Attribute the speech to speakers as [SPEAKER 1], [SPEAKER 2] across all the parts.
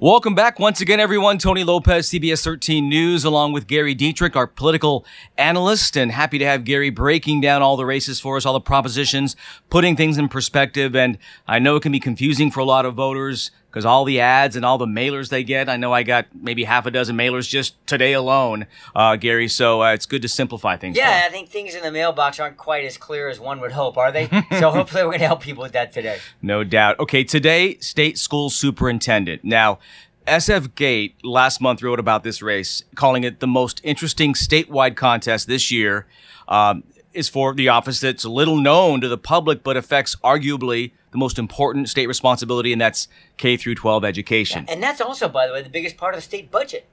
[SPEAKER 1] Welcome back once again, everyone. Tony Lopez, CBS 13 News, along with Gary Dietrich, our political analyst, and happy to have Gary breaking down all the races for us, all the propositions, putting things in perspective. And I know it can be confusing for a lot of voters because all the ads and all the mailers they get. I know I got maybe half a dozen mailers just today alone, uh, Gary. So uh, it's good to simplify things.
[SPEAKER 2] Yeah, I think things in the mailbox aren't quite as clear as one would hope, are they? so hopefully we're going to help people with that today.
[SPEAKER 1] No doubt. Okay, today, state school superintendent. Now, SF Gate last month wrote about this race, calling it the most interesting statewide contest this year. Um, is for the office that's little known to the public, but affects arguably the most important state responsibility, and that's K through 12 education.
[SPEAKER 2] Yeah, and that's also, by the way, the biggest part of the state budget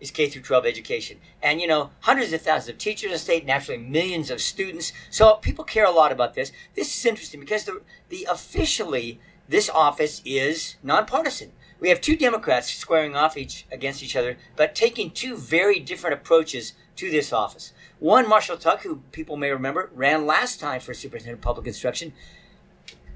[SPEAKER 2] is K through 12 education. And you know, hundreds of thousands of teachers in the state, naturally millions of students. So people care a lot about this. This is interesting because the the officially this office is nonpartisan. We have two Democrats squaring off each against each other, but taking two very different approaches to this office. One, Marshall Tuck, who people may remember, ran last time for superintendent of public instruction,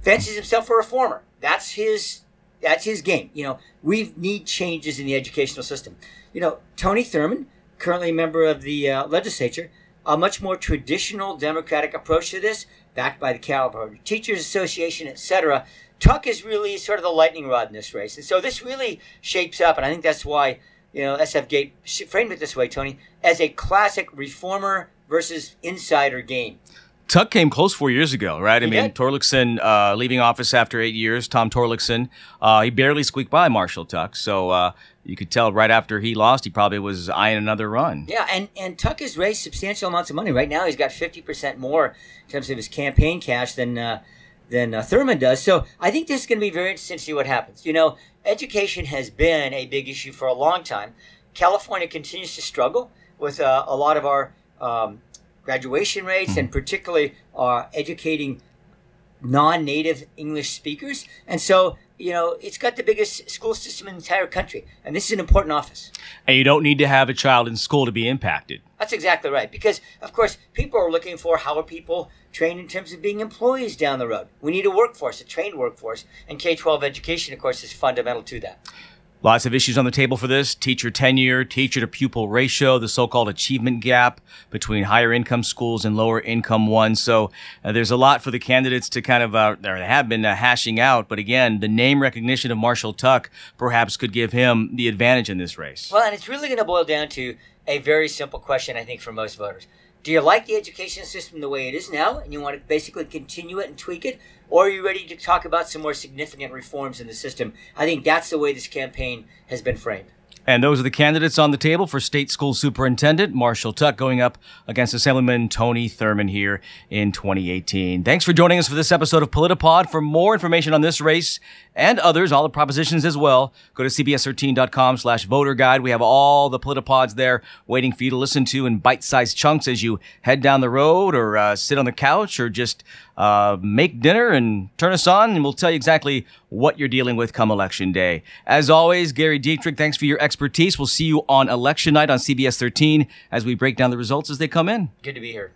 [SPEAKER 2] fancies himself a reformer. That's his that's his game. You know, we need changes in the educational system. You know, Tony Thurmond, currently a member of the uh, legislature, a much more traditional Democratic approach to this, backed by the California Teachers Association, etc. Tuck is really sort of the lightning rod in this race, and so this really shapes up, and I think that's why you know SF Gate framed it this way, Tony, as a classic reformer versus insider game.
[SPEAKER 1] Tuck came close four years ago, right? I mean,
[SPEAKER 2] did.
[SPEAKER 1] Torlakson uh, leaving office after eight years. Tom Torlakson, uh, he barely squeaked by Marshall Tuck, so uh, you could tell right after he lost, he probably was eyeing another run.
[SPEAKER 2] Yeah, and, and Tuck has raised substantial amounts of money. Right now, he's got 50% more in terms of his campaign cash than uh, than uh, Thurmond does. So I think this is going to be very interesting to see what happens. You know, education has been a big issue for a long time. California continues to struggle with uh, a lot of our um, graduation rates and particularly uh, educating non-native English speakers. And so, you know, it's got the biggest school system in the entire country. And this is an important office.
[SPEAKER 1] And you don't need to have a child in school to be impacted.
[SPEAKER 2] That's exactly right. Because, of course, people are looking for how are people trained in terms of being employees down the road. We need a workforce, a trained workforce, and K 12 education, of course, is fundamental to that.
[SPEAKER 1] Lots of issues on the table for this teacher tenure, teacher to pupil ratio, the so called achievement gap between higher income schools and lower income ones. So uh, there's a lot for the candidates to kind of, uh, or have been uh, hashing out. But again, the name recognition of Marshall Tuck perhaps could give him the advantage in this race.
[SPEAKER 2] Well, and it's really going to boil down to a very simple question, I think, for most voters. Do you like the education system the way it is now, and you want to basically continue it and tweak it? Or are you ready to talk about some more significant reforms in the system? I think that's the way this campaign has been framed.
[SPEAKER 1] And those are the candidates on the table for state school superintendent Marshall Tuck going up against Assemblyman Tony Thurmond here in 2018. Thanks for joining us for this episode of Politipod. For more information on this race and others, all the propositions as well, go to cbs13.com slash voter guide. We have all the Politipods there waiting for you to listen to in bite-sized chunks as you head down the road or uh, sit on the couch or just uh, make dinner and turn us on, and we'll tell you exactly what you're dealing with come election day. As always, Gary Dietrich, thanks for your expertise. We'll see you on election night on CBS 13 as we break down the results as they come in.
[SPEAKER 2] Good to be here.